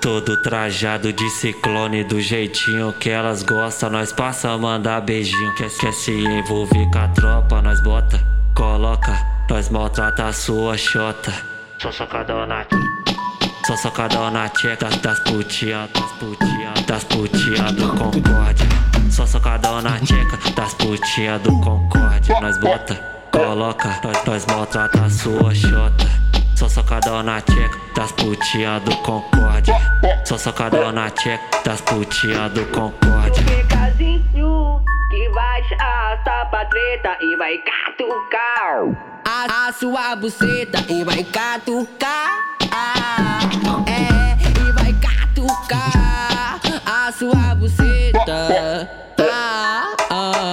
todo trajado de ciclone, do jeitinho que elas gostam. Nós passa a mandar beijinho. Quer, quer se envolver com a tropa, nós bota, coloca, nós maltrata a sua chota. Só socadona, só socadona na tcheca das putinha, das putinha, das putinha do Concórdia. Só socadona na tcheca das putinha do Concórdia. Nós bota, coloca, nós, nós maltrata a sua chota. Só socadão na tcheca das putinha do Concórdia. Só socadão na tcheca das putinha do Concórdia. Pecazinho que vai arrastar pra treta e vai catucar a, a sua buceta e vai catucar. É, e vai catucar a sua buceta. Ah, ah,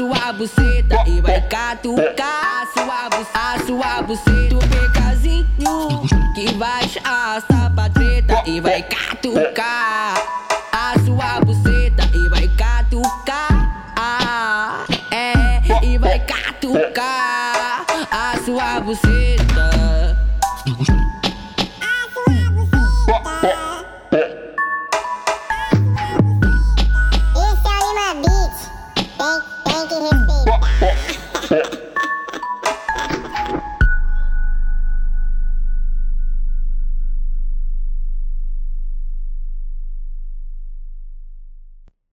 sua buceta e vai catucar a sua, a sua buceta. O pecazinho que vai arrastar pra treta e vai catucar a sua buceta e vai catucar. Ah, é, e vai catucar a sua buceta. Esse é making him big.